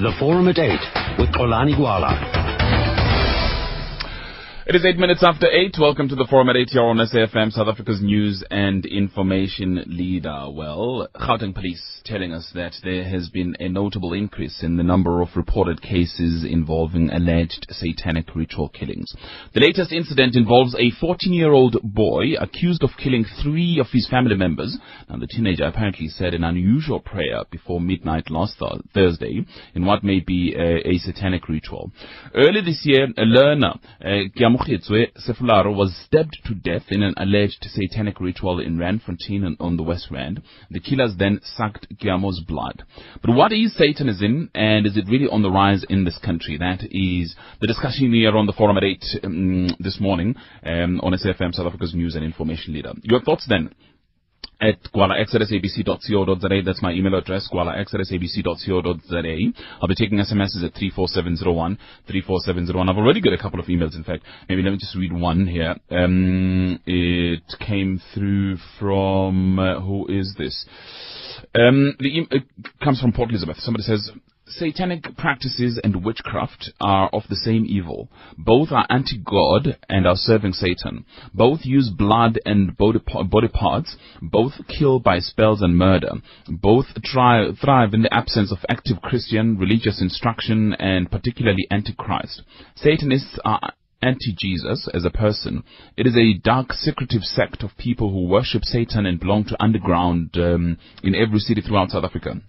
The Forum at 8 with Xolani Gwala. It is eight minutes after eight. Welcome to the Forum at 8 here on SAFM, South Africa's news and information leader. Well, Gauteng police telling us that there has been a notable increase in the number of reported cases involving alleged satanic ritual killings. The latest incident involves a 14-year-old boy accused of killing three of his family members. Now, the teenager apparently said an unusual prayer before midnight last th- Thursday in what may be a, a satanic ritual. Early this year, a learner, uh, Mokgetswe Sefularo was stabbed to death in an alleged satanic ritual in Randfontein on the West Rand. The killers then sucked Giamo's blood. But what is Satanism and is it really on the rise in this country? That is the discussion here on the forum at 8 um, this morning um, on SAFM South Africa's news and information leader. Your thoughts then? At gwalax@sabc.co.za. That's my email address, gwalax@sabc.co.za. I'll be taking SMSs at 34701, 34701. I've already got a couple of emails, in fact. Maybe let me just read one here. Um, it came through from, uh, who is this? Um, the e- it comes from Port Elizabeth. Somebody says, Satanic practices and witchcraft are of the same evil. Both are anti-God and are serving Satan. Both use blood and body, parts. Both kill by spells and murder. Both try, thrive in the absence of active Christian religious instruction and particularly anti-Christ. Satanists are anti-Jesus as a person. It is a dark, secretive sect of people who worship Satan and belong to underground um, in every city throughout South Africa.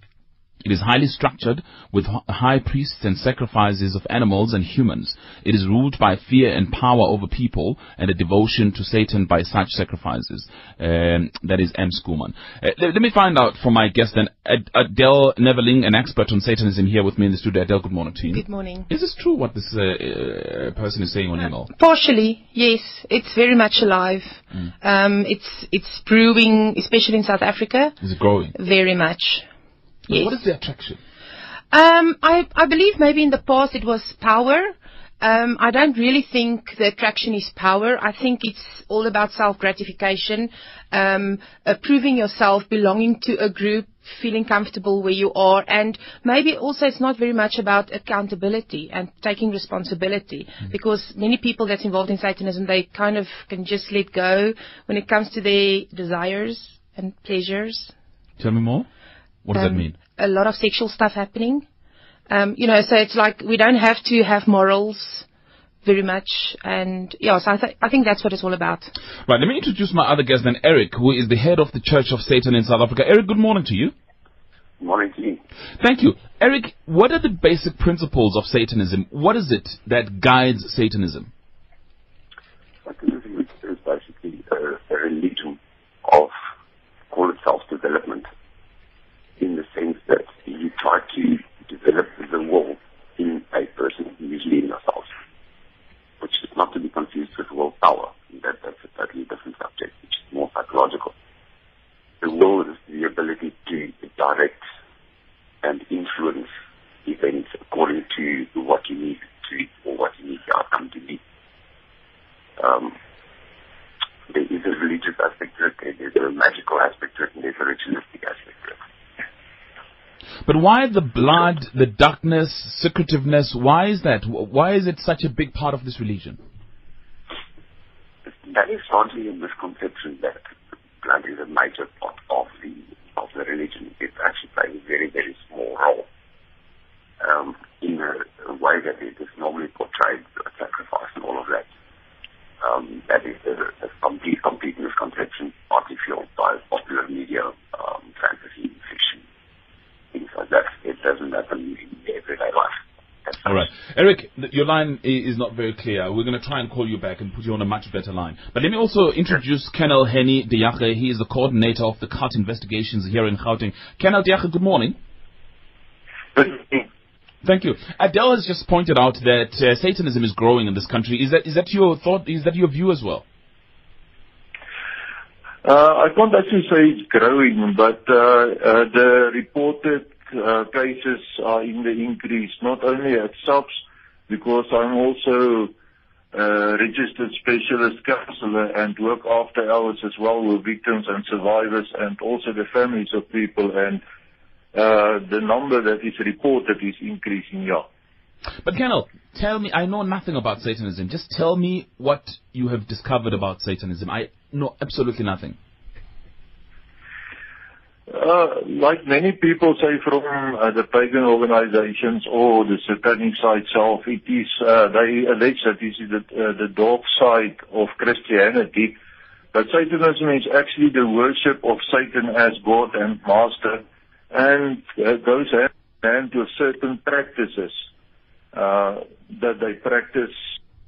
It is highly structured with high priests and sacrifices of animals and humans. It is ruled by fear and power over people and a devotion to Satan by such sacrifices. Um, that is M. Schoolman. Uh, let, let, me find out from my guest then, Ad- Adele Neverling, an expert on Satanism here with me in the studio. Adele, good morning to you. Good morning. Is this true what this uh, uh, person is saying on email? Partially, yes. It's very much alive. Mm. Um, it's, it's brewing, especially in South Africa. Is it growing? Very much. Yes. What is the attraction? Um, I, I believe maybe in the past it was power. Um, I don't really think the attraction is power. I think it's all about self-gratification, um, uh, proving yourself, belonging to a group, feeling comfortable where you are, and maybe also it's not very much about accountability and taking responsibility, mm. because many people that's involved in Satanism, they kind of can just let go when it comes to their desires and pleasures. Tell me more. What does um, that mean? A lot of sexual stuff happening. Um, you know, so it's like we don't have to have morals very much. And yeah, so I, th- I, think that's what it's all about. Right, let me introduce my other guest then, Eric, who is the head of the Church of Satan in South Africa. Eric, good morning to you. Good morning to you. Thank you. Eric, what are the basic principles of Satanism? What is it that guides Satanism? Satanism is basically a, a religion of, call it self-development in the sense that you try to develop the will in a person, usually in yourself, which is not to be confused with willpower. That, that's a totally different subject, which is more psychological. The will is the ability to direct and influence events according to what you need to or what you need the outcome to be. Um, there is a religious aspect to it, there's a magical aspect to it, and there's a ritualistic aspect to it. But why the blood, the darkness, secretiveness? Why is that? Why is it such a big part of this religion? That is largely a misconception that blood is a major part of the of the religion. It actually plays a very very small role um, in a, way that it is normally portrayed, sacrifice and all of that. Um, that is a, a, complete complete misconception, partly fueled by popular media, um, fantasy, fiction, things like that. It doesn't happen in everyday life. All right. Eric, your line is not very clear. We're going to try and call you back and put you on a much better line. But let me also introduce Colonel Henny Diache. He is the coordinator of the cult investigations here in Gauteng. Colonel Diache, good morning. Thank you. Adele has just pointed out that uh, Satanism is growing in this country. Is that is that your thought? Is that your view as well? Uh, I can't actually say it's growing, but uh, uh, the reported uh, cases are in the increase, not only at SAPS, because I'm also a registered specialist counselor and work after hours as well with victims and survivors and also the families of people. And uh, the number that is reported is increasing, yeah. But Colonel, tell me, I know nothing about Satanism. Just tell me what you have discovered about Satanism. I know absolutely nothing. Uh, like many people say from uh, the pagan organizations or the satanic side itself, it is, uh, they allege that this is the, dark side of Christianity. But Satanism is actually the worship of Satan as God and Master and uh, goes hand in hand certain practices uh, that they practice.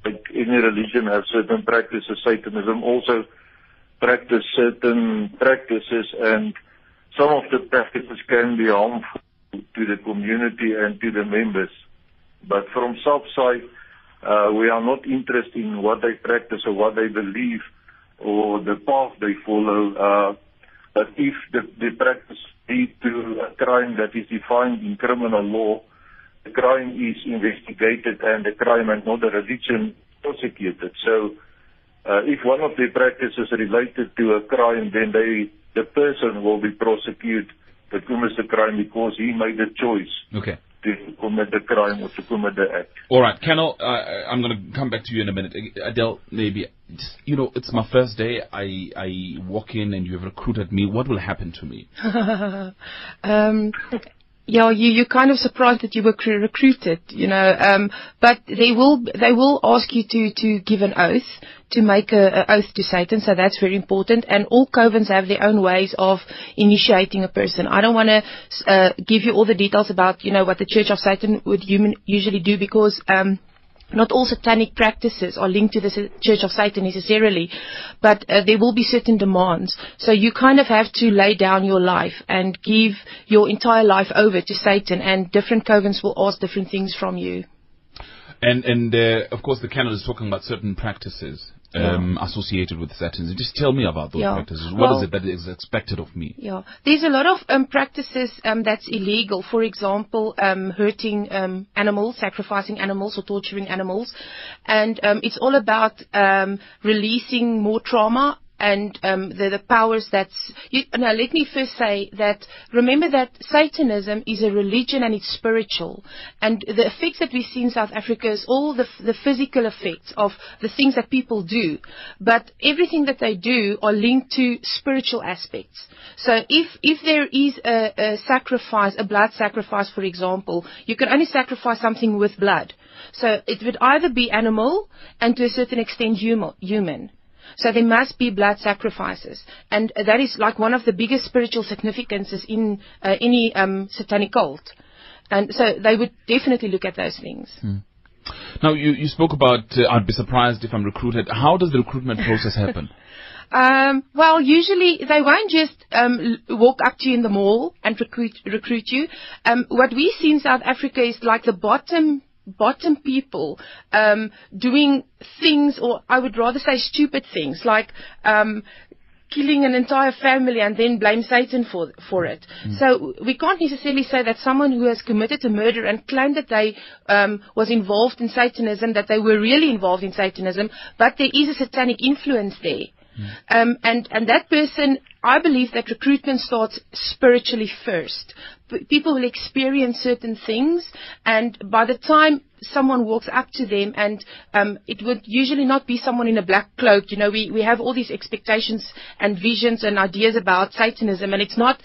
Like any religion has certain practices. Satanism also practice certain practices and some of the practices can be harmful to the community and to the members. But from SAP side, uh, we are not interested in what they practice or what they believe or the path they follow. Uh, but if the, the practice lead to a crime that is defined in criminal law, the crime is investigated and the crime and not the religion prosecuted. So uh, if one of the practices related to a crime, then they the person will be prosecuted that commits the crime because he made a choice Okay. to commit the crime or to commit the act. All right, Colonel, uh, I'm going to come back to you in a minute. Adele, maybe, just, you know, it's my first day. I, I walk in and you have recruited me. What will happen to me? um, yeah, you you're kind of surprised that you were cr- recruited, you know. Um, but they will they will ask you to to give an oath to make a, a oath to Satan, so that's very important. And all covens have their own ways of initiating a person. I don't want to uh, give you all the details about you know what the Church of Satan would human, usually do because. Um, not all satanic practices are linked to the Church of Satan necessarily, but uh, there will be certain demands. So you kind of have to lay down your life and give your entire life over to Satan, and different covens will ask different things from you. And, and uh, of course, the Canon is talking about certain practices um, associated with Satanism. Just tell me about those Yeah. practices. What Well- is it that is expected of me? Yeah, there's a lot of um, practices um, that's illegal. For example, um, hurting um, animals, sacrificing animals, or torturing animals, and um, it's all about um, releasing more trauma. And um, the, the powers that's you, now. Let me first say that remember that Satanism is a religion and it's spiritual. And the effects that we see in South Africa is all the, the physical effects of the things that people do, but everything that they do are linked to spiritual aspects. So if if there is a, a sacrifice, a blood sacrifice, for example, you can only sacrifice something with blood. So it would either be animal and to a certain extent human. So there must be blood sacrifices, and that is like one of the biggest spiritual significances in uh, any um, satanic cult. And so they would definitely look at those things. Now, you, you spoke about, uh, I'd be surprised if I'm recruited. How does the recruitment process happen? Um, well, usually they won't just um, l- walk up to you in the mall and recruit recruit you. Um, what we see in South Africa is like the bottom bottom people um, doing things, or I would rather say stupid things, like. Um, killing an entire family and then blame Satan for for it. So we can't necessarily say that someone who has committed a murder and claimed that they um, was involved in Satanism, that they were really involved in Satanism, but there is a satanic influence there. Um, and, and that person, I believe that recruitment starts spiritually first. People will experience certain things, and by the time someone walks up to them, and um, it would usually not be someone in a black cloak. You know, we, we have all these expectations and visions and ideas about Satanism, and it's not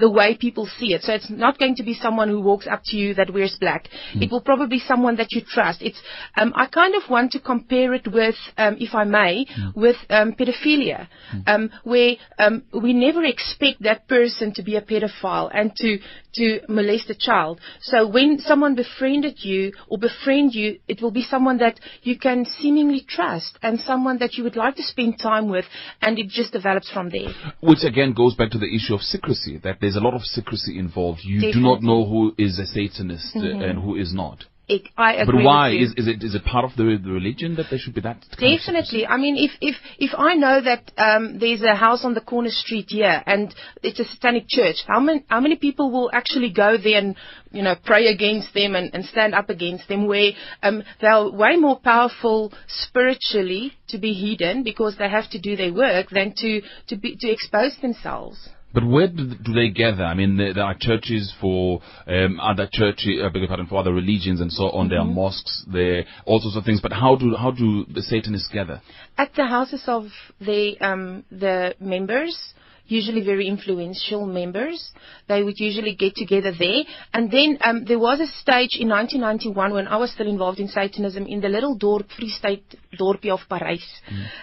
the way people see it. So it's not going to be someone who walks up to you that wears black. It will probably be someone that you trust. It's um, I kind of want to compare it with, um, if I may, with um, pedophilia, um, where um, we never expect that person to be a pedophile and to to molest a child. So when someone befriended you or befriend you, it will be someone that you can seemingly trust and someone that you would like to spend time with, and it just develops from there. Which again goes back to the issue of secrecy, that there's a lot of secrecy involved. You do not know who is a Satanist uh, and who is not. It, I But why? Is, is it is it part of the, the religion that there should be that? Definitely. I mean, if if if I know that um, there's a house on the corner street here and it's a satanic church, how many how many people will actually go there and you know pray against them and, and stand up against them? Where um, they're way more powerful spiritually to be hidden because they have to do their work than to to be to expose themselves. But where do, they gather? I mean, there, there are churches for um, other church, uh, beg pardon, for other religions and so on. There are mosques, there all sorts of things. But how do how do the Satanists gather? At the houses of the um, the members, usually very influential members, they would usually get together there. And then um, there was a stage in 1991 when I was still involved in Satanism in the little dorp, Free State dorpie of Paris,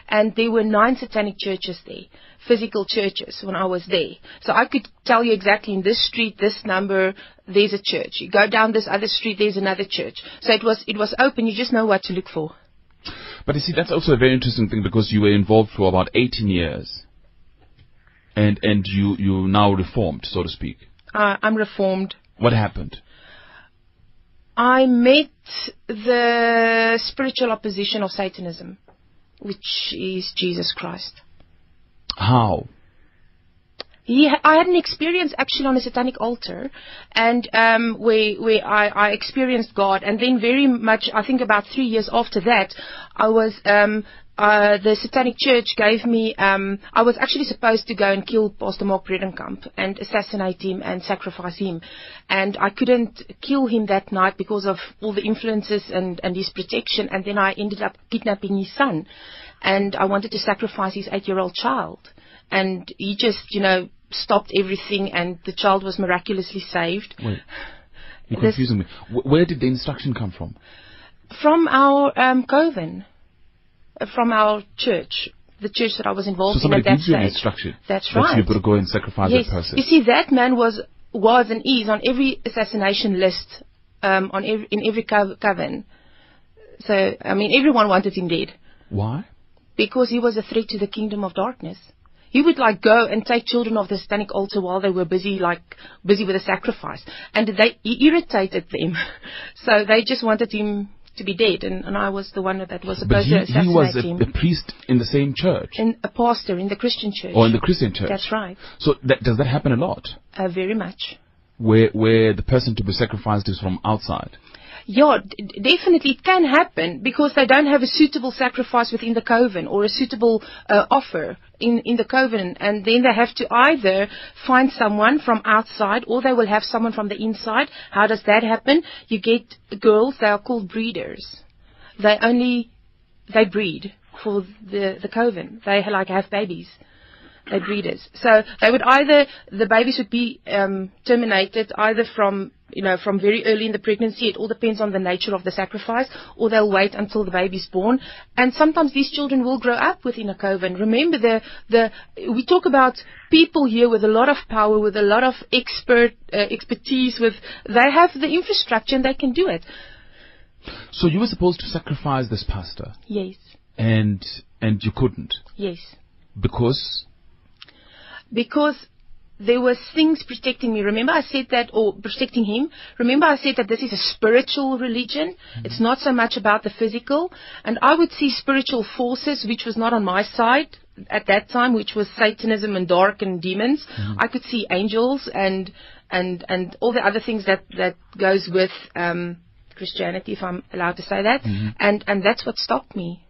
and there were nine satanic churches there, physical churches when I was there. So I could tell you exactly in this street, this number, there's a church. You go down this other street, there's another church. So it was it was open. You just know what to look for. But you see, that's also a very interesting thing because you were involved for about 18 years, and and you you now reformed, so to speak. Uh, I'm reformed. What happened? I met the spiritual opposition of Satanism, which is Jesus Christ. How? He, I had an experience actually on a satanic altar, and um, where where I, I experienced God, and then very much, I think about three years after that, I was um, uh, the satanic church gave me. Um, I was actually supposed to go and kill Pastor Mark Bredenkamp and assassinate him and sacrifice him, and I couldn't kill him that night because of all the influences and and his protection, and then I ended up kidnapping his son, and I wanted to sacrifice his eight-year-old child and he just, you know, stopped everything, and the child was miraculously saved. Wait, you're This- confusing me. Where did the instruction come from? From our um, coven, from our church, the church that I was So involved in at that gives you an instruction. That's right. that you've got to go and sacrifice yes. that person. You see, that man was was and is on every assassination list, um, on every, in every co- coven. So, I mean, everyone wanted him dead. Why? because he was a threat to the kingdom of darkness. He would like go and take children of the satanic altar while they were busy, like busy with a sacrifice, and they he irritated them. so they just wanted him to be dead, and, and I was the one that was supposed he, to he assassinate was a, him. a priest in the same church, and a pastor in the Christian church. or in the Christian church. That's right. So that, does that happen a lot? Uh, very much. Where where the person to be sacrificed is from outside? Yeah, d- definitely it can happen because they don't have a suitable sacrifice within the coven or a suitable uh, offer in, in the coven, and then they have to either find someone from outside or they will have someone from the inside. How does that happen? You get girls; they are called breeders. They only they breed for the the coven. They like have babies. They're breeders. So they would either the babies would be um, terminated either from you know from very early in the pregnancy. It all depends on the nature of the sacrifice, or they'll wait until the baby's born. And sometimes these children will grow up within a coven. Remember the the we talk about people here with a lot of power, with a lot of expert uh, expertise. With they have the infrastructure and they can do it. So you were supposed to sacrifice this pastor, Yes, and and you couldn't yes. because because there was things protecting me. Remember I said that, or protecting him. Remember I said that this is a spiritual religion. Mm-hmm. It's not so much about the physical. And I would see spiritual forces, which was not on my side at that time, which was Satanism and dark and demons. Mm-hmm. I could see angels and and and all the other things that that goes with um, Christianity, if I'm allowed to say that. Mm-hmm. And and that's what stopped me.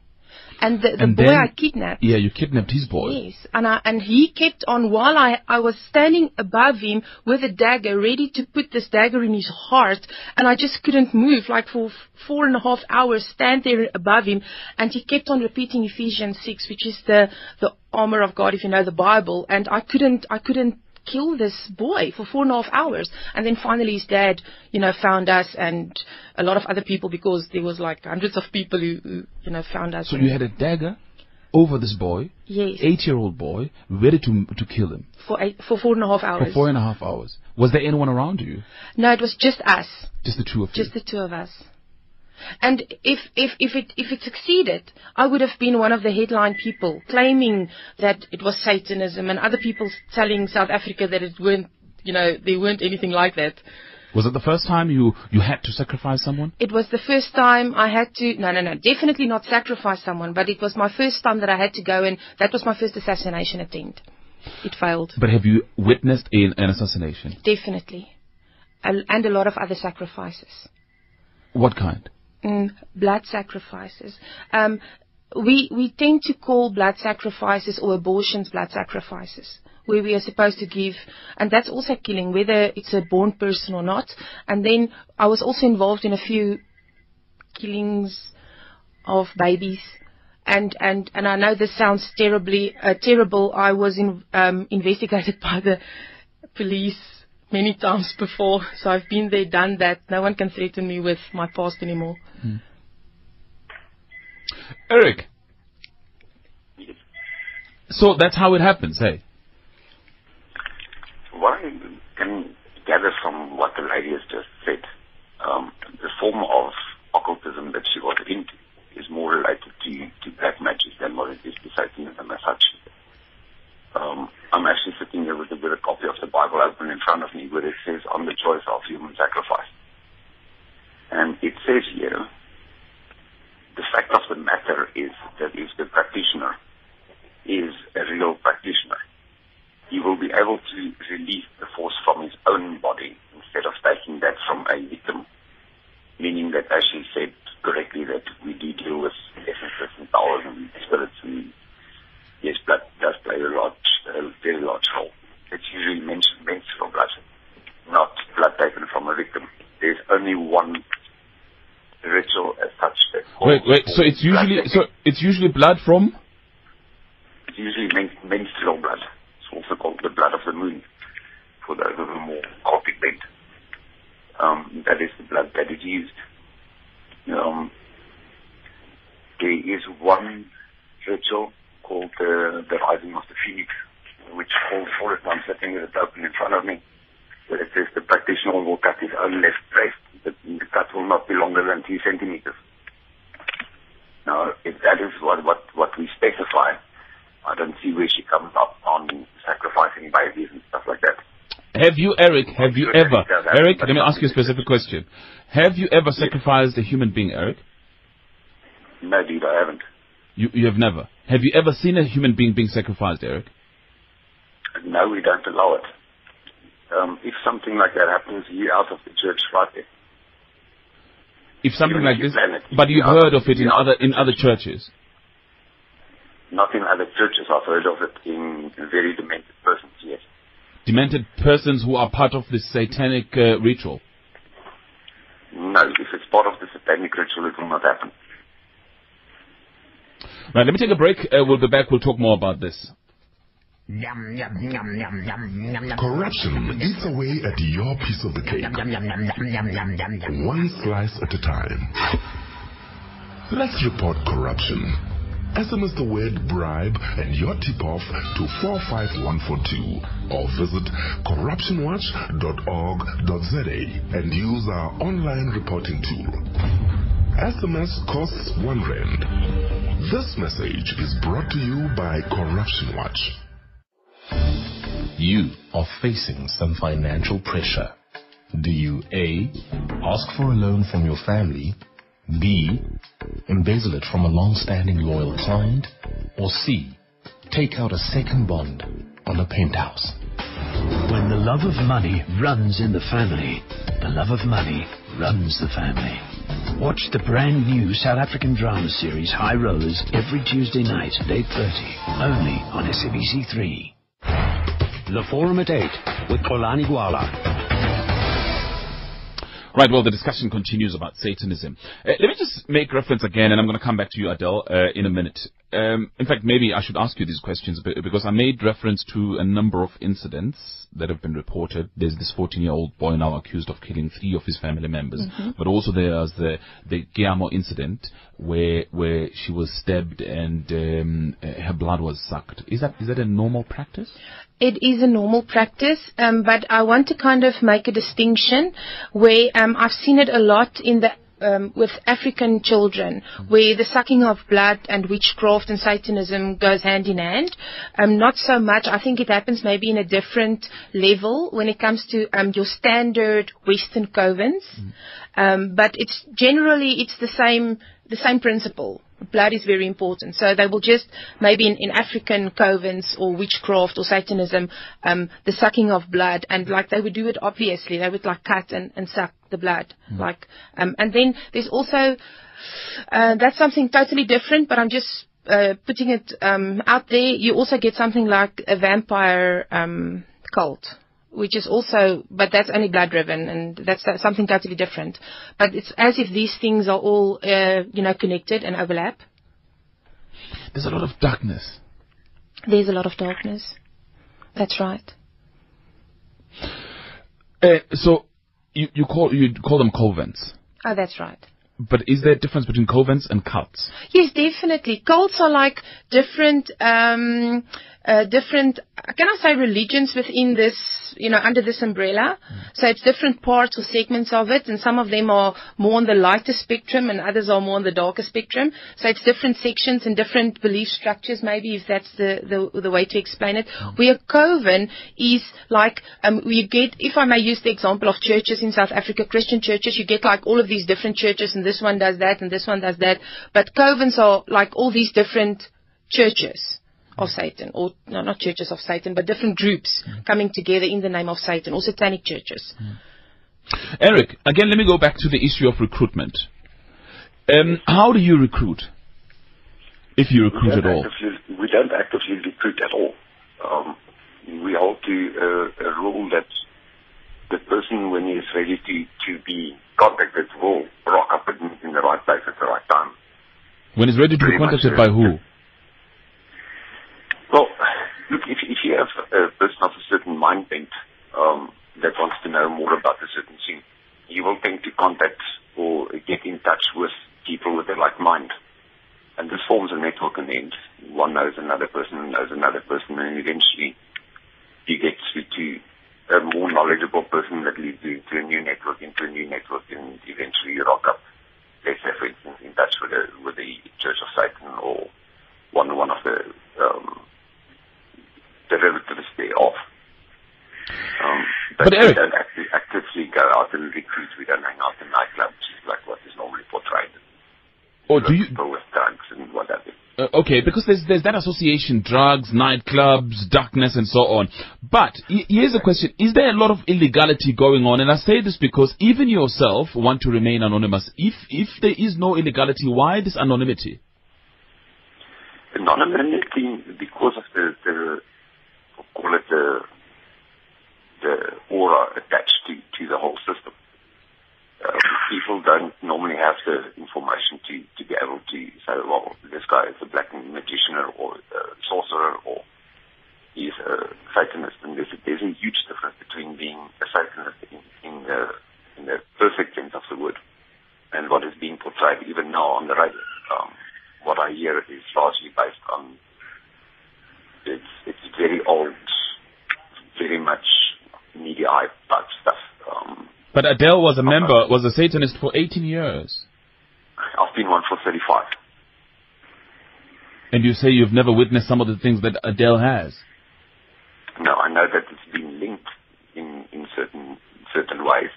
And the, the And boy then- I kidnapped. yeah, you kidnapped his boy. Yes, and I, and he kept on while I I was standing above him with a dagger, ready to put this dagger in his heart, and I just couldn't move, like for f- four and a half hours, stand there above him, and he kept on repeating Ephesians six, which is the the armor of God, if you know the Bible, and I couldn't I couldn't kill this boy for four and a half hours, and then finally his dad, you know, found us and a lot of other people because there was like hundreds of people who, who you know found us. So you had a dagger over this boy, yes eight-year-old boy, ready to to kill him for eight, for four and a half hours. for four and a half hours. Was there anyone around you? No, it was just us, Just the two of you. just the two of us. And if if if it if it succeeded, I would have been one of the headline people claiming that it was Satanism, and other people telling South Africa that it weren't, you know, there weren't anything like that. Was it the first time you you had to sacrifice someone? It was the first time I had to, no, no, no, definitely not sacrifice someone, but it was my first time that I had to go and that was my first assassination attempt. It failed, But have you witnessed in an assassination? definitely. And a lot of other sacrifices. What kind? Mm, blood sacrifices. Um, we we tend to call blood sacrifices or abortions blood sacrifices. where we are supposed to give, and that's also killing, whether it's a born person or not. And then I was also involved in a few killings of babies. And, and, and I know this sounds terribly, uh, terrible. I was in, um, investigated by the police many times before, so I've been there, done that. No one can threaten me with my past anymore. Eric. So that's how it happens, hey? What I can gather from what the lady has just said, um, the form of occultism that she was into is more related to, to black magic than what it is to Satanism as such. Um, I'm actually sitting here with a, with a copy of the Bible open in front of me where it says on the choice of human sacrifice. And it says here, the fact of the matter is that if the practitioner is a real practitioner, he will be able to release the force from his own body instead of taking that from a victim. Meaning that, as she said correctly, that we do deal with essences and powers and spirits and yes, blood does play a large, a very large role. It's usually men- menstrual blood, not blood taken from a victim. There's only one ritual as such that Wait, wait. So it's usually taking. so it's usually blood from It's usually men- menstrual blood. It's also called the blood of the moon for those of a more cultic bent. Um, that is the blood that is used. Um, there is one ritual called uh, the rising of the phoenix, which calls for it. I'm sitting with it open in front of me. Where it says the practitioner will cut his own left breast. The, the cut will not be longer than two centimeters. Now, if that is what, what, what we specify, I don't see where she comes up on sacrificing babies and stuff like that. Have you, Eric, have you ever, it does happen, Eric, let me ask you a specific question. Have you ever sacrificed a human being, Eric? No, dude, I haven't. You, you have never. Have you ever seen a human being being sacrificed, Eric? No, we don't allow it. Um, if something like that happens, you're out of the church right there. If something Even like if this, plan it, but you've heard of it in other in other churches. Not in other churches. I've heard of it in very demented persons, yes. Demented persons who are part of this satanic uh, ritual. No, if it's part of the satanic ritual, it will not happen. Right, let me take a break. Uh, we'll be back. We'll talk more about this. Corruption eats away at your piece of the cake, one slice at a time. Let's report corruption. SMS the word bribe and your tip off to 45142 or visit corruptionwatch.org.za and use our online reporting tool. SMS costs one rand. This message is brought to you by Corruption Watch. You are facing some financial pressure. Do you A. Ask for a loan from your family? B. Embezzle it from a long-standing loyal client? Or C. Take out a second bond on a penthouse? When the love of money runs in the family, the love of money runs the family. Watch the brand new South African drama series High Rollers every Tuesday night at 8.30, only on SABC3. The Forum at 8 with Xolani Gwala. Right, well, the discussion continues about Satanism. Uh, let me just make reference again, and I'm going to come back to you, Adele, uh, in a minute. Um, in fact, maybe I should ask you these questions because I made reference to a number of incidents that have been reported. There's this 14-year-old boy now accused of killing three of his family members, but also there's the the Giamo incident where where she was stabbed and um, her blood was sucked. Is that is that a normal practice? It is a normal practice, um, but I want to kind of make a distinction where um, I've seen it a lot in the um, with African children, where the sucking of blood and witchcraft and Satanism goes hand in hand. Um, not so much. I think it happens maybe in a different level when it comes to um, your standard Western covens, um, but it's generally it's the same the same principle. Blood is very important. So they will just, maybe in, in African covens or witchcraft or Satanism, um, the sucking of blood, and like they would do it obviously, they would like cut and, and suck the blood. Like, um, and then there's also, uh, that's something totally different, but I'm just uh, putting it um, out there, you also get something like a vampire um, cult, which is also, but that's only blood driven, and that's, something totally different. But it's as if these things are all, uh, you know, connected and overlap. There's a lot of darkness. There's a lot of darkness. That's right. Uh, so you, you call you call them covens, Oh, that's right. but is there a difference between covens and cults? Yes, definitely. Cults are like different, um, uh, different, can I say religions within this, you know, under this umbrella? So it's different parts or segments of it, and some of them are more on the lighter spectrum, and others are more on the darker spectrum. So it's different sections and different belief structures, maybe if that's the the, the way to explain it. Where coven is like, um, you get, if I may use the example of churches in South Africa, Christian churches, you get like all of these different churches, and this one does that, and this one does that. But covens are like all these different churches of Satan, or no, not churches of Satan, but different groups coming together in the name of Satan, or satanic churches. Eric, again, let me go back to the issue of recruitment. Um, how do you recruit? If you recruit at all. actively- we don't actively recruit at all. Um, we hold to uh, a rule that the person, when he is ready to, to be contacted, will rock up in, in the right place at the right time. When it's ready to be Pretty much, contacted by who? Look, if, if you have a person of a certain mind bent um, that wants to know more about a certain thing, you will tend to contact or get in touch with people with a like mind. And this forms a network in the end. One knows another person, knows another person, and eventually you get to, a more knowledgeable person that leads you to a new network, into a new network, and eventually you rock up, let's say, for instance, in touch with the, with the Church of Satan or one, one of the um, derivatives thereof. Um, but, But Eric- we don't acti- actively go out and recruit. We don't hang out in nightclubs like what is normally portrayed. Or do you? People with drugs and what have you. Uh, okay, because there's there's that association: drugs, nightclubs, darkness, and so on. But y- here's a question: Is there a lot of illegality going on? And I say this because even yourself want to remain anonymous. If if there is no illegality, why this anonymity? anonymity because of the, the call it the the aura attached to, to the whole system. Uh, people don't normally have the information to, to be able to say, well, this guy is a black magician or a sorcerer or he's a Satanist. And there's a, there's a huge difference between being a Satanist in, in, the, in the perfect sense of the word and what is being portrayed even now on the radio. Um, what I hear is largely based on it's it's very old, very much media hype type stuff. Um, But Adele was a member, was a Satanist for 18 years, I've been one for 35. and you say you've never witnessed some of the things that Adele has. No, I know that it's been linked in in certain certain ways.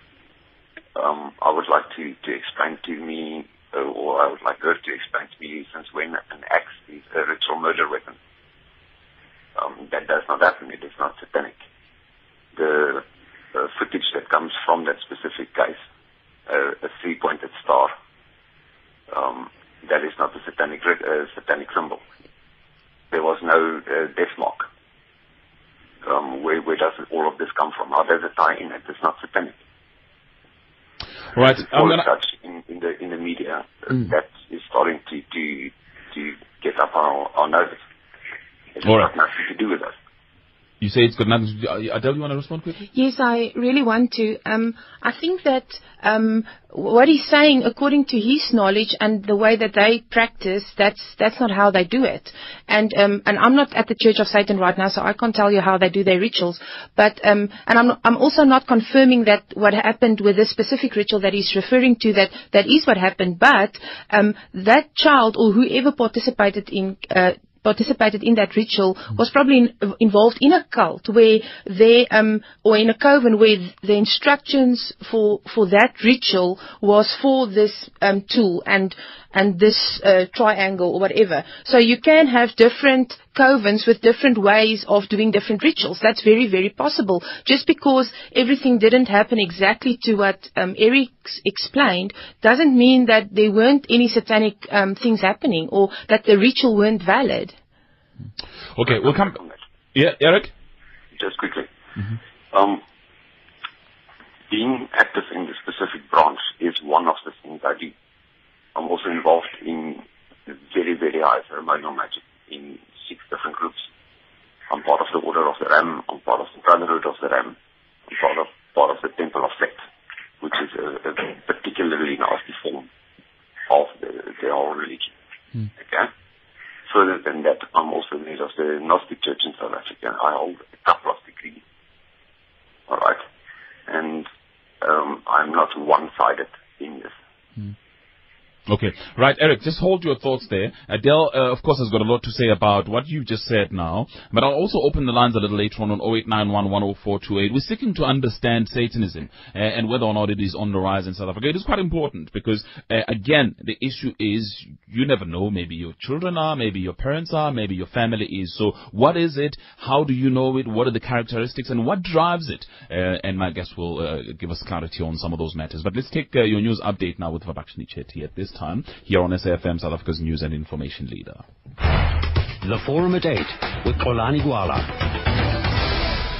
Um, I would like to to explain to me, uh, or I would like her to explain to me since when an axe is a ritual murder weapon. Um, that does not happen. It is not satanic. The uh, footage that comes from that specific case, uh, a three-pointed star, um, that is not a satanic uh, satanic symbol. There was no uh, death mark. Um, where, where does all of this come from? How does it tie in? It is not satanic. Right. I'm gonna. such in, in the in the media uh, that is starting to to to get up our, our noses. It's All got right. nothing to do with us. You say it's got nothing to do. uh, Adele, you want to respond quickly? Yes, I really want to. Um, I think that um, what he's saying, according to his knowledge and the way that they practice, that's that's not how they do it. And um, and I'm not at the Church of Satan right now, so I can't tell you how they do their rituals. But um, and I'm I'm also not confirming that what happened with this specific ritual that he's referring to that that is what happened. But um, that child or whoever participated in. Uh, participated in that ritual was probably in, involved in a cult where they um or in a coven where the instructions for for that ritual was for this um tool and and this uh, triangle or whatever. So you can have different covens with different ways of doing different rituals. That's very, very possible. Just because everything didn't happen exactly to what um, Eric explained doesn't mean that there weren't any satanic um, things happening or that the ritual weren't valid. Okay, we'll come. Yeah, Eric? Just quickly. Um, being active in the specific branch is one of the things I do. I'm also involved in very, very high ceremonial magic in six different groups. I'm part of the Order of the Ram. I'm part of the Brotherhood of the Ram. I'm part of, part of the Temple of Set, which is a, a particularly nasty form of the, the whole religion. Hmm. Okay? Further than that, I'm also the head of the Gnostic Church in South Africa. I hold a couple of degrees. Alright? And um, I'm not one-sided in this. Hmm. Okay, right, Eric, just hold your thoughts there. Adele, uh, of course, has got a lot to say about what you just said now, but I'll also open the lines a little later on on 0891104428. We're seeking to understand Satanism uh, and whether or not it is on the rise in South Africa. It is quite important because, uh, again, the issue is you never know. Maybe your children are, maybe your parents are, maybe your family is. So, what is it? How do you know it? What are the characteristics and what drives it? Uh, and my guest will uh, give us clarity on some of those matters. But let's take uh, your news update now with Vabakshini Chetty at this time here on SAFM, South Africa's news and information leader. The Forum at 8 with Xolani Gwala.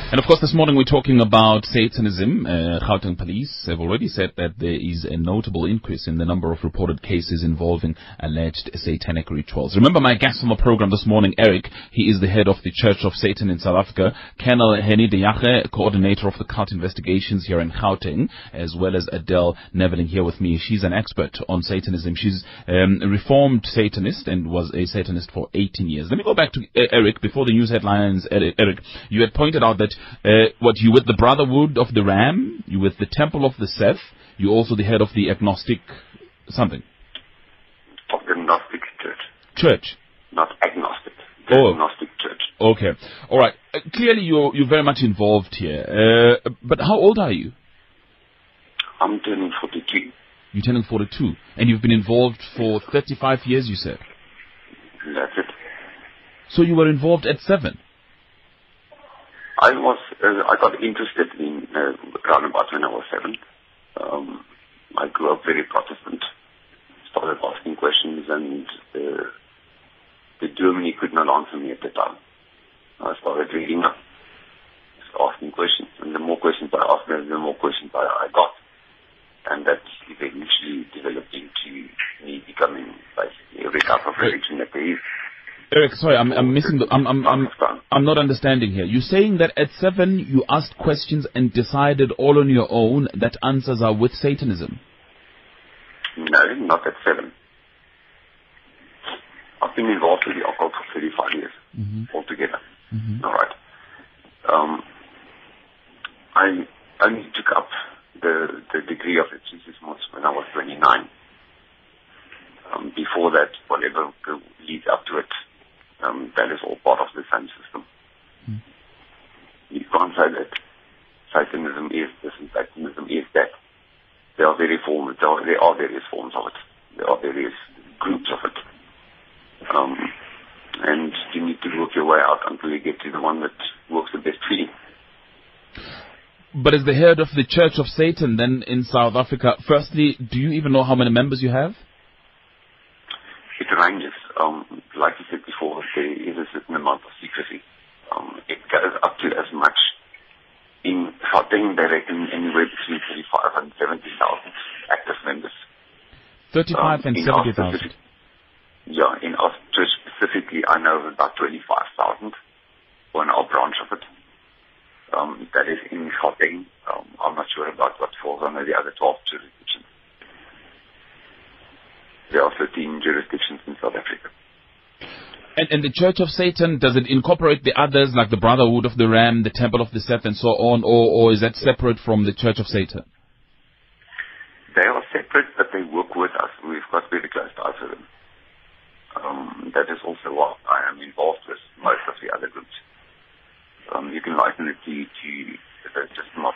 And of course, this morning we're talking about Satanism. Uh, Gauteng police have already said that there is a notable increase in the number of reported cases involving alleged satanic rituals. Remember my guest on the program this morning, Eric. He is the head of the Church of Satan in South Africa. Colonel Henny de Jache, coordinator of the cult investigations here in Gauteng, as well as Adele Neveling here with me. She's an expert on Satanism. She's um, a reformed Satanist and was a Satanist for 18 years. Let me go back to uh, Eric before the news headlines. Eric, you had pointed out that uh, what you with the Brotherhood of the Ram, you with the Temple of the Seth, you also the head of the agnostic something Of the Gnostic Church, church. not agnostic. The Oh. Gnostic Church. Okay, all right. Uh, clearly, you're you're very much involved here. Uh, but how old are you? I'm turning 42. You're turning 42, and you've been involved for 35 years. You said. That's it. So you were involved at seven. I was, uh, I got interested in uh, around about when I was seven. Um, I grew up very Protestant, started asking questions, and uh, the Germany could not answer me at the time. I started reading up, asking questions, and the more questions I asked, the the more questions I, I got. And that eventually developed into me becoming basically every type of religion that there is. Eric, sorry, I'm, I'm missing the. I'm, I'm, I'm, I'm not understanding here. You're saying that at seven you asked questions and decided all on your own that answers are with Satanism. No, not at seven. I've been involved with the occult for 35 years altogether. All right. Um, I only took up the, the degree of exorcism when I was 29. Um, before that, whatever leads up to it, um, that is all part of the same system. You can't say that Satanism is this and Satanism is that. There are various forms. There are, there are various forms of it. There are various groups of it. Um, and you need to work your way out until you get to the one that works the best for you. But as the head of the Church of Satan, then in South Africa, firstly, do you even know how many members you have? It ranges. Um, like you said before, there is a certain amount of secrecy. Um, it goes up to as much. In Gauteng, they reckon anywhere between 35 and 70,000 active members. 35 Um, and 70,000. Yeah, in church specifically, I know about 25,000 for an our branch of it. Um, that is in Gauteng. Um, I'm not sure about what falls under the other 12 jurisdictions. There are 13 jurisdictions in South Africa. And, and the Church of Satan, does it incorporate the others, like the Brotherhood of the Ram, the Temple of the Seth, and so on, or, or is that separate from the Church of Satan? They are separate, but they work with us. We've got very close ties with them. Um, that is also what I am involved with most of the other groups. Um, you can liken it to, to uh, just not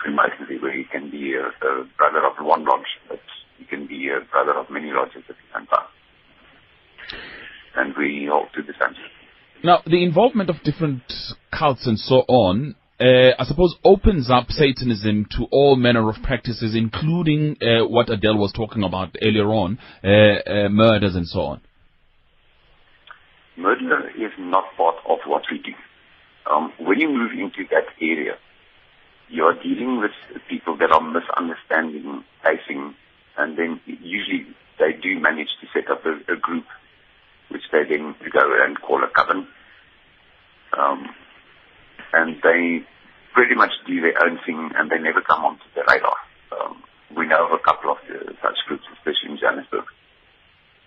where you can be a, a brother of one lodge, but you can be a brother of many lodges at the same time. And we hold to the same. Now, the involvement of different cults and so on, uh, I suppose, opens up Satanism to all manner of practices, including uh, what Adele was talking about earlier on, uh, uh, murders and so on. Murder is not part of what we do. Um, when you move into that area, you are dealing with people that are misunderstanding, facing, and then usually they do manage to set up a, a group which they then go and call a coven. Um, and they pretty much do their own thing and they never come onto the radar. Um, we know of a couple of uh, such groups, especially in Johannesburg.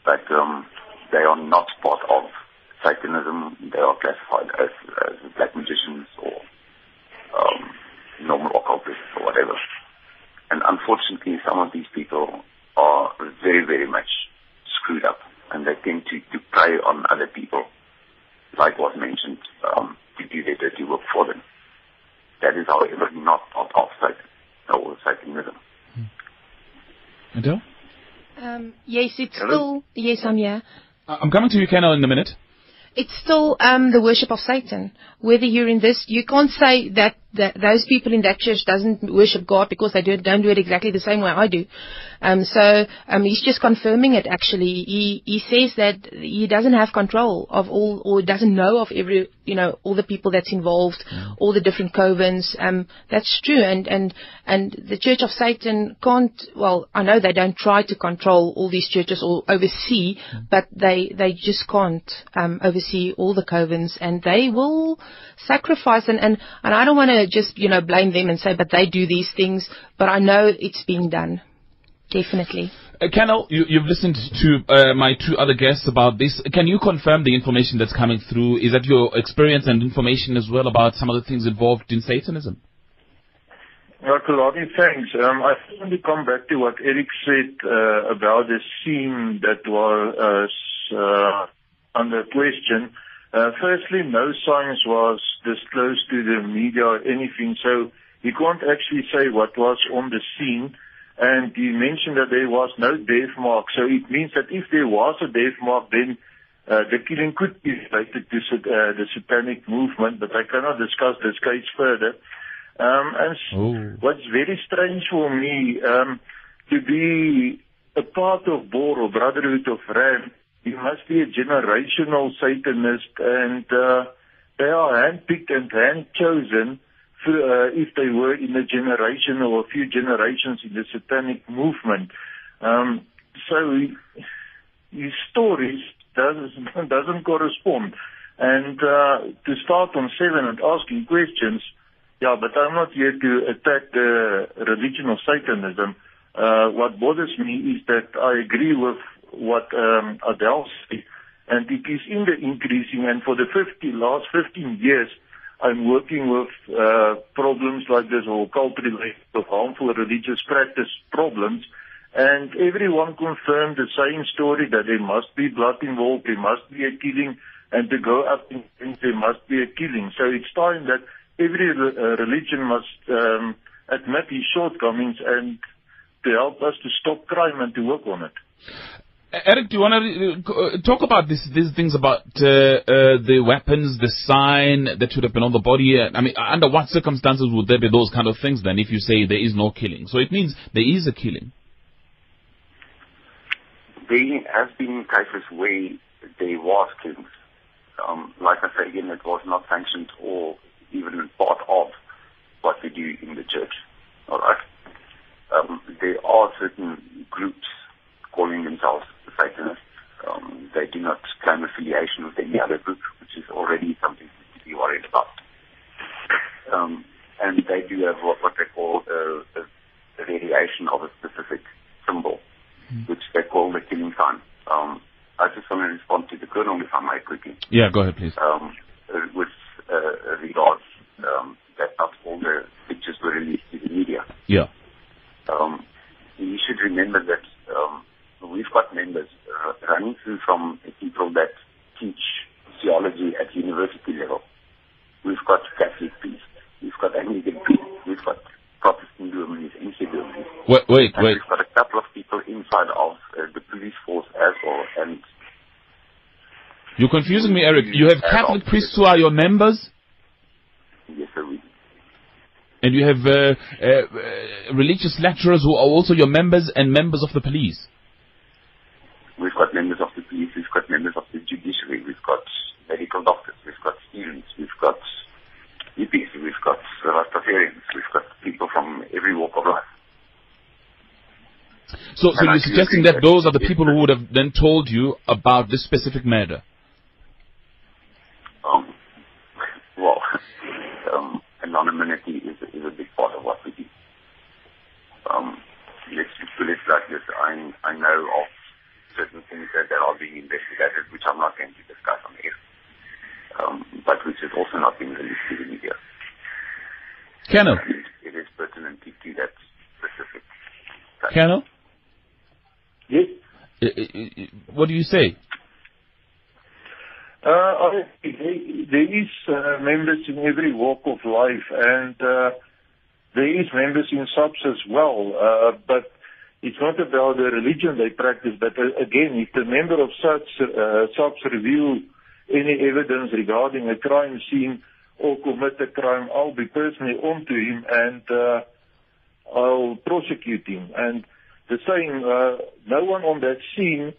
But um, they are not part of Satanism. They are classified as, as black magicians or um, normal occultists or whatever. And unfortunately, some of these people are very, very much screwed up and they tend to, to prey on other people, like was mentioned, um, to do their dirty work for them. That is, however, not part of Satan or Satanism. Adele? Um, yes, it's Hello? still yes, I'm here. I- I'm coming to you, Ken, in a minute. It's still um, the worship of Satan. Whether you're in this, you can't say that, that those people in that church doesn't worship God because they do, don't do it exactly the same way I do. Um, so um, he's just confirming it. Actually, he he says that he doesn't have control of all, or doesn't know of every, you know, all the people that's involved, all the different covens. Um, that's true, and and and the Church of Satan can't. Well, I know they don't try to control all these churches or oversee, but they they just can't um, oversee all the covens, and they will sacrifice. And and and I don't want to just you know blame them and say, but they do these things. But I know it's being done, definitely. Uh, Kennel, you, you've listened to uh, my two other guests about this. Can you confirm the information that's coming through? Is that your experience and information as well about some of the things involved in Satanism? Yeah, Xolani, thanks. Um, I just want to come back to what Eric said uh, about the scene that was uh, under question. Uh, firstly, no signs was disclosed to the media or anything, so he can't actually say what was on the scene. And he mentioned that there was no death mark, so it means that if there was a death mark, then uh, the killing could be related to uh, the satanic movement, but I cannot discuss this case further. Um, and s- Oh. what's very strange for me, um, to be a part of BOR or Brotherhood of Ram, you must be a generational Satanist and uh, they are handpicked and hand-chosen for, uh, if they were in a generation or a few generations in the satanic movement. Um, so his stories doesn't, doesn't correspond. And uh, to start on seven and asking questions, yeah, but I'm not here to attack the religion of Satanism. Uh, what bothers me is that I agree with what um, Adele said, and it is in the increasing. And for the 50 last 15 years, I'm working with uh, problems like this or cult-related harmful religious practice problems. And everyone confirmed the same story that there must be blood involved, there must be a killing, and to go up in there must be a killing. So it's time that every uh, religion must um, admit its shortcomings and to help us to stop crime and to work on it. Uh, Eric, do you want to uh, talk about this, these things about uh, uh, the weapons, the sign that should have been on the body? Uh, I mean, under what circumstances would there be those kind of things then if you say there is no killing? So it means there is a killing. There has been cases where there was killings. Um, like I say again, it was not sanctioned or even part of what we do in the church. All right. Um, there are certain groups calling themselves Um, they do not claim affiliation with any other group, which is already something to be worried about. Um, and they do have what, what they call a, a, a variation of a specific symbol, which they call the killing sign. Um, I just want to respond to the colonel, if I may, quickly Yeah, go ahead, please. um, uh, with uh, regards um, that not all the pictures were released to the media. Yeah. Um, you should remember that um, we've got members uh, running through from people that teach theology at university level. We've got Catholic priests. We've got Anglican priests. We've got Protestant Germans, NC. Wait, wait, And wait. we've got a couple of people inside of uh, the police force as well. And You're confusing me, Eric. You have Catholic priests who are your members, Yes, sir. We, and you have uh, uh, religious lecturers who are also your members and members of the police. we've got members of the police, we've got members of the judiciary, we've got medical doctors, we've got students, we've got hippies, we've got Rastafarians, we've got people from every walk of life. So, so you're suggesting that that those are the people who would have then told you about this specific murder? Um, well, um, anonymity is, is a big part of what we do. Um, let's put it like this. I, I know of certain things that, that are being investigated, which I'm not going to discuss on air, um, but which is also not being released to the media. Colonel, it is pertinent to, to that specific. case. Colonel, Yes. uh, uh, uh, what do you say? Uh, I- there there is uh, members in every walk of life, and uh, there is members in SAPS as well. Uh, but it's not about the religion they practice. But uh, again, if the member of such uh, SAPS reveal any evidence regarding a crime scene or commit a crime, I'll be personally onto him and uh, I'll prosecute him. And the saying, uh, no one on that scene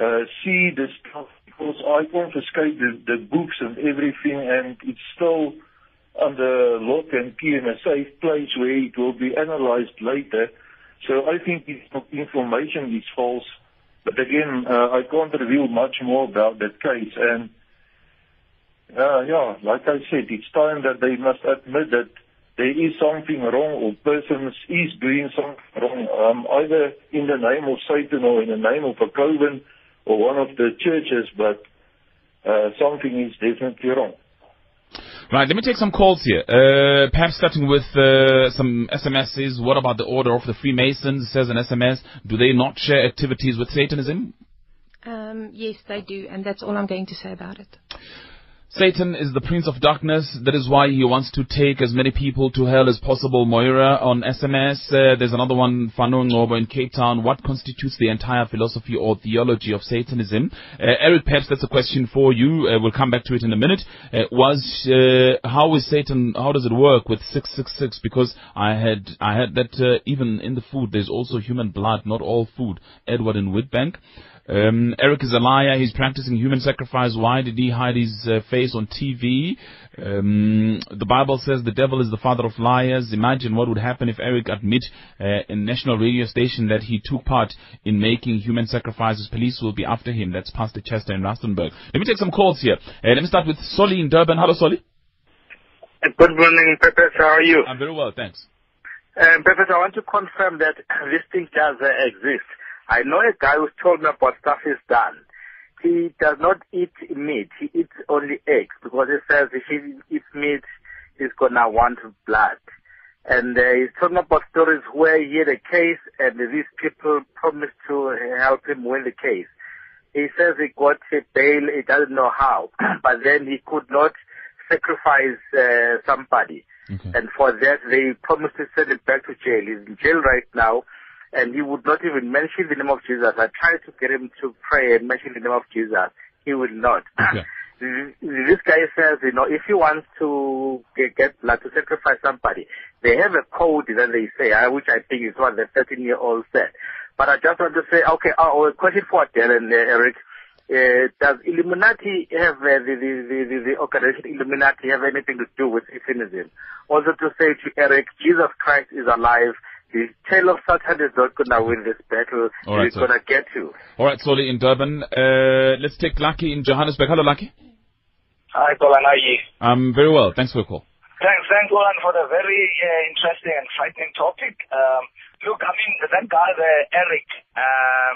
uh, see the stuff because I confiscate the, the books and everything and it's still under lock and key in a safe place where it will be analyzed later. So I think this information is false. But again, uh, I can't reveal much more about that case. And uh, yeah, like I said, it's time that they must admit that there is something wrong or persons is doing something wrong, um, either in the name of Satan or in the name of a Coven or one of the churches, but uh, something is definitely wrong. Right, let me take some calls here. Uh, perhaps starting with uh, some SMSs. What about the Order of the Freemasons? Says an SMS. Do they not share activities with Satanism? Um, yes, they do, and that's all I'm going to say about it. Satan is the prince of darkness. That is why he wants to take as many people to hell as possible. Moira on SMS. Uh, there's another one, Fano Ngobo in Cape Town. What constitutes the entire philosophy or theology of Satanism? Uh, Eric, perhaps that's a question for you. Uh, we'll come back to it in a minute. Uh, was uh, how is Satan? How does it work with six six six? Because I had I had that uh, even in the food there's also human blood, not all food. Edward in Witbank. Um, Eric is a liar. He's practicing human sacrifice. Why did he hide his uh, face on TV? Um, the Bible says the devil is the father of liars. Imagine what would happen if Eric admit uh, in national radio station that he took part in making human sacrifices. Police will be after him. That's Pastor Chester in Rustenburg. Let me take some calls here. Uh, let me start with Solly in Durban. Hello, Solly. Good morning, Pepe. How are you? I'm very well, thanks. Um, I want to confirm that this thing does uh, exist. I know a guy who's told me about stuff he's done. He does not eat meat. He eats only eggs because he says if he eats meat, he's gonna want blood. And uh, he's told me about stories where he had a case and these people promised to help him win the case. He says he got a bail, he doesn't know how, but then he could not sacrifice uh, somebody. Okay. And for that, they promised to send him back to jail. He's in jail right now, and he would not even mention the name of Jesus. I tried to get him to pray and mention the name of Jesus. He would not. Okay. this guy says, you know, if he wants to get, get blood to sacrifice somebody, they have a code that they say, uh, which I think is what the 13-year-old said. But I just want to say, okay, oh, a question for Darren, uh, Eric. Uh, does Illuminati have uh, the, the, the, the, the organization Illuminati have anything to do with Satanism? Also to say to Eric, Jesus Christ is alive. The tail of Satan is not going to win this battle. All right, He's going to get you. All right, Solly in Durban. Uh, let's take Lucky in Johannesburg. Hello, Lucky. Hi, Colin. How are you? I'm very well. Thanks for the call. Thanks, thanks, Colin, for the very uh, interesting and frightening topic. Um, look, I mean, that guy there, Eric, um,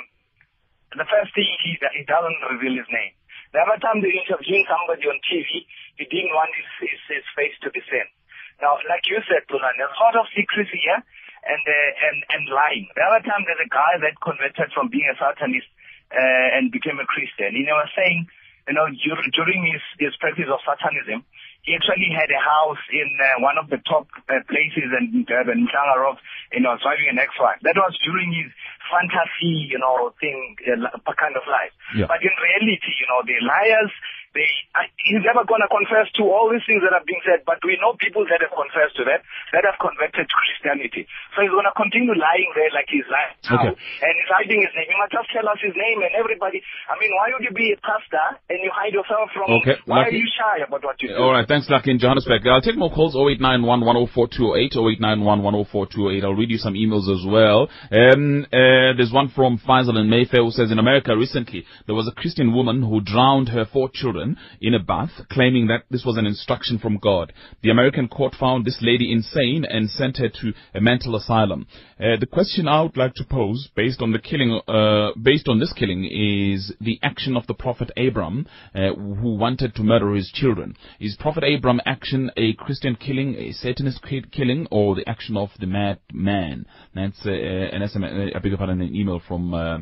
the first thing he, he doesn't reveal his name. The other time they interviewing somebody on TV, he didn't want his, his, his face to be seen. Now, like you said, Colin, there's a lot of secrecy here and, uh, and, and lying. The other time there's a guy that converted from being a Satanist uh, and became a Christian. You know, was saying, you know, dur- during his, his practice of Satanism, he actually had a house in uh, one of the top uh, places in Durban, Shangarov, you know, driving an X5. That was during his fantasy, you know, thing, uh, kind of life. Yeah. But in reality, you know, they're liars. They, I, he's never going to confess to all these things that have been said, but we know people that have confessed to that, that have converted to Christianity. So he's going to continue lying there like he's lying now. Okay. And he's hiding his name. He must just tell us his name and everybody. I mean, why would you be a pastor and you hide yourself from, Okay, why Lucky. are you shy about what you do? All right, thanks, Lucky in Johannesburg. I'll take more calls, 0891 104 0891 104 I'll read you some emails as well. Um, uh, there's one from Faisal in Mayfair who says, in America recently, there was a Christian woman who drowned her four children in a bath, claiming that this was an instruction from God. The American court found this lady insane and sent her to a mental asylum. Uh, the question I would like to pose, based on the killing, uh, based on this killing, is the action of the Prophet Abram, uh, who wanted to murder his children. Is Prophet Abram action a Christian killing, a Satanist ki- killing, or the action of the mad man? That's uh, an SMS, uh, I beg your an email from uh,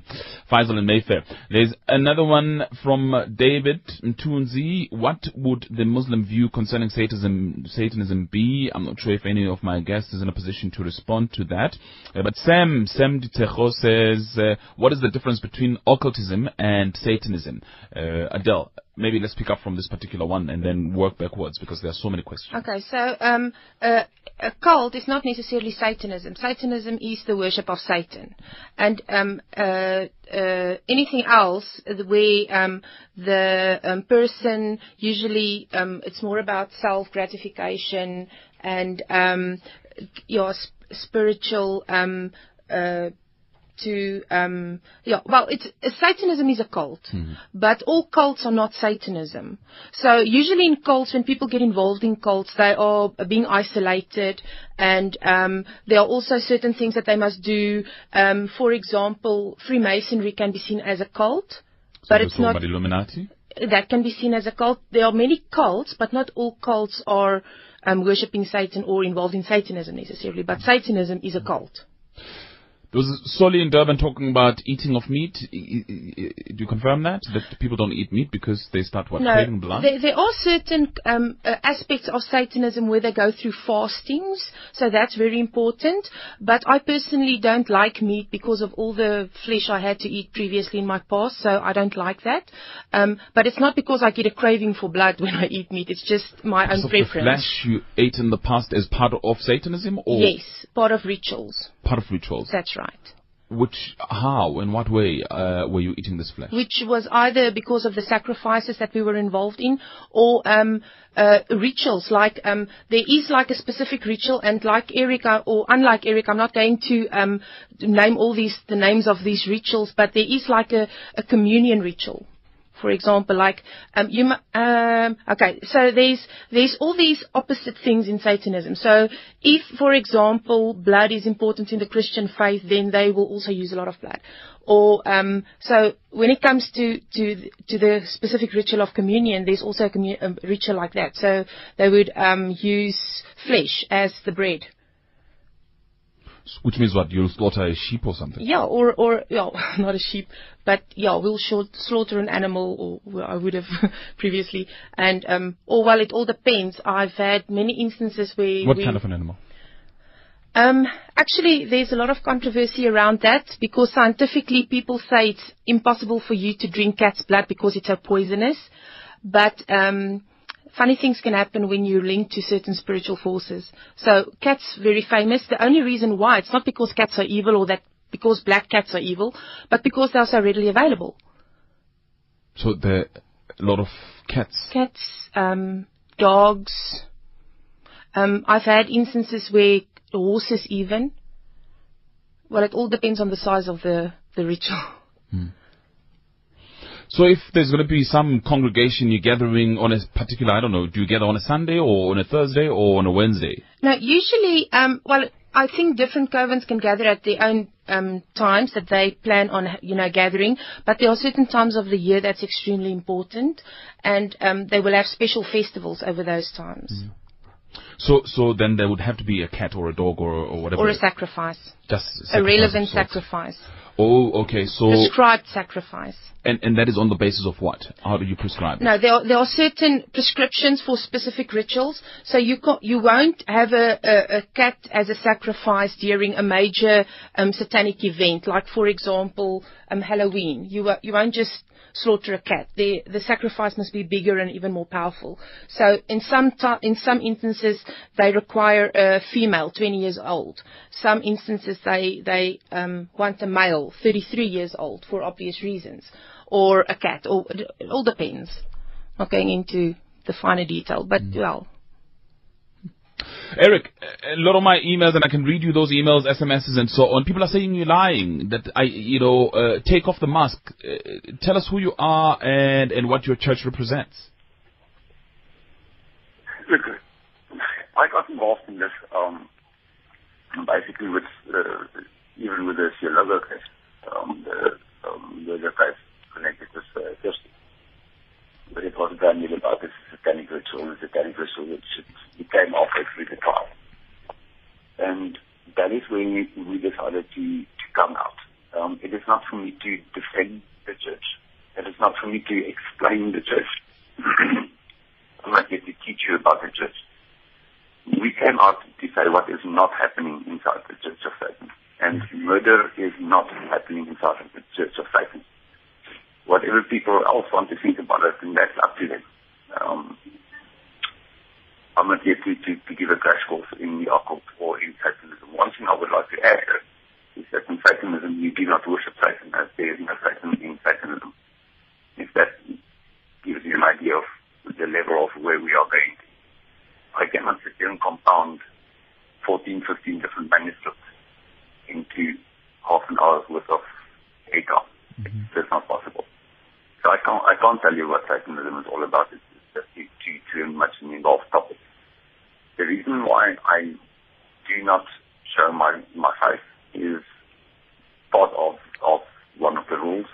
Faisal in Mayfair. There's another one from David Mtunzi. What would the Muslim view concerning Satanism, Satanism be? I'm not sure if any of my guests is in a position to respond to that. Uh, but Sam, Sam Ditejo says, uh, what is the difference between occultism and Satanism? Uh, Adele, maybe let's pick up from this particular one and then work backwards because there are so many questions. Okay, so um, uh, a cult is not necessarily Satanism. Satanism is the worship of Satan, and um, uh, uh, anything else where um, the um, person usually um, it's more about self gratification and um, your spiritual. Um, uh, to um yeah well it's uh, satanism is a cult but all cults are not satanism so usually in cults when people get involved in cults they are being isolated and um there are also certain things that they must do um for example freemasonry can be seen as a cult So but it's not Illuminati. that can be seen as a cult. There are many cults, but not all cults are um, worshipping Satan or involved in Satanism necessarily. But Satanism is a cult. There was Solly in Durban talking about eating of meat. Do you confirm that? That people don't eat meat because they start, what, craving blood? There, there are certain um, uh, aspects of Satanism where they go through fastings, so that's very important. But I personally don't like meat because of all the flesh I had to eat previously in my past, so I don't like that. Um, but it's not because I get a craving for blood when I eat meat, it's just my own So the preference. flesh you ate in the past as part of Satanism or Yes, part of rituals. Part of rituals? That's right. Which, how, in what way uh, were you eating this flesh? which was either because of the sacrifices that we were involved in or um, uh, rituals. Like um, there is like a specific ritual, and like Eric, or unlike Eric, I'm not going to um, name all these the names of these rituals, but there is like a, a communion ritual. For example, like um, you, um, okay, so there's there's all these opposite things in Satanism. So if, for example, blood is important in the Christian faith, then they will also use a lot of blood. Or um, so when it comes to to to the specific ritual of communion, there's also a, commu- a ritual like that. So they would um, use flesh as the bread. Which means what? You'll slaughter a sheep or something? Yeah, or or yeah, not a sheep, but yeah, we'll short, slaughter an animal, or well, I would have previously, and um, or well, it all depends. I've had many instances where What we, kind of an animal? um, actually, there's a lot of controversy around that because scientifically people say it's impossible for you to drink cat's blood because it's so poisonous. But um, funny things can happen when you're linked to certain spiritual forces. So cats very famous. The only reason why it's not because cats are evil or that because black cats are evil, but because they're so readily available. So there are a lot of cats. Cats, um, dogs. Um, I've had instances where horses even. Well, it all depends on the size of the, the ritual. So if there's going to be some congregation you're gathering on a particular, I don't know, do you gather on a Sunday or on a Thursday or on a Wednesday? Now, usually, um, well, I think different covens can gather at their own um, times that they plan on, you know, gathering. But there are certain times of the year that's extremely important, and um, they will have special festivals over those times. So, so then there would have to be a cat or a dog or, or whatever. Or a sacrifice. Just A sacrifice relevant sacrifice. Oh, okay. So, Prescribed sacrifice. and, and that is on the basis of what? How do you prescribe? it? No, there are, there are certain prescriptions for specific rituals. So you can you won't have a, a, a cat as a sacrifice during a major um, satanic event, like for example um, Halloween. You wo- you won't just slaughter a cat. The the sacrifice must be bigger and even more powerful. So in some ti in some instances they require a female, 20 years old. Some instances they they um, want a male, 33 years old, for obvious reasons, or a cat. Or it all depends. Not going into the finer detail, but well, Eric, a lot of my emails, and I can read you those emails, SMSs, and so on. People are saying you're lying. That I, you know, uh, take off the mask. Uh, tell us who you are and and what your church represents. Look, I got involved in this um, basically with uh, even with the Theologo case, um, the um, the, case connected with uh, Kirsty. It was done about this satanic ritual, the satanic ritual which it came off the trial. And that is when we, decided to, to come out. Um, it is not for me to defend the church. It is not for me to explain the church. I'm not here to teach you about the church. We came out to say what is not happening inside the Church of Satan. And murder is not happening inside the Church of Satan. Whatever people else want to think about it, then that's up to them. Um, I'm not here to, to, to give a crash course in the occult or in Satanism. One thing I would like to add is that in Satanism you do not worship Satan as there is no Satan in Satanism. If that gives you an idea of the level of where we are going. I cannot sit here and compound 14, 15 different manuscripts into half an hour's worth of data. That's not possible. So I can't, I can't tell you what Satanism is all about. It's just too, too, too much an involved topic. The reason why I do not show my, my face is part of, of one of the rules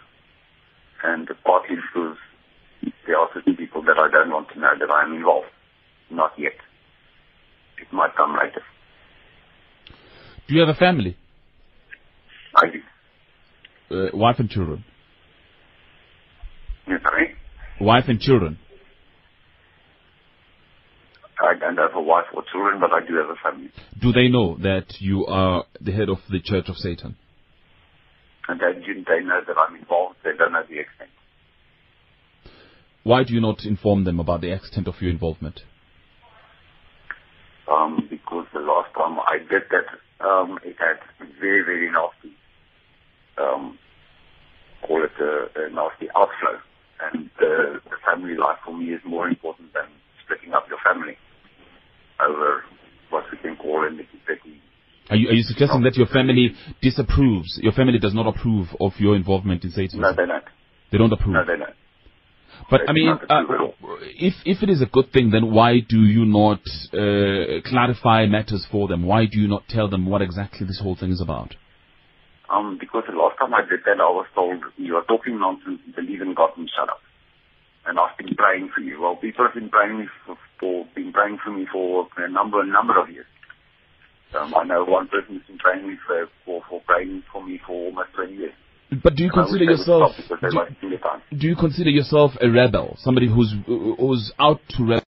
and partly because there are certain people that I don't want to know that I am involved. Not yet. It might come later. Do you have a family, I do. uh, wife and children? Sorry? Wife and children. I don't have a wife or children, but I do have a family. Do they know that you are the head of the Church of Satan? And they, they know that I'm involved. They don't know the extent. Why do you not inform them about the extent of your involvement? Um, because the last time I did that, um, it had very, very nasty, um, call it a, a nasty outflow. And the, the family life for me is more important than splitting up your family over what we can call a nitty-gritty Are you, are you suggesting that your family disapproves? Your family does not approve of your involvement in Satanism? No, they don't. They don't approve. No, they don't. But They I mean, uh, approve at all. if if it is a good thing, then why do you not uh, clarify matters for them? Why do you not tell them what exactly this whole thing is about? Um, because the last time I did that, I was told, you are talking nonsense, believe in God and shut up. And I've been praying for you. Well, people have been praying me for, for been praying for me for a number, a number of years. Um, I know one person has been praying me for, for, for praying for me for almost 20 years. But do you And consider yourself stop Because they're do, wasting their time. do you consider yourself a rebel, somebody who's who's out to rebel?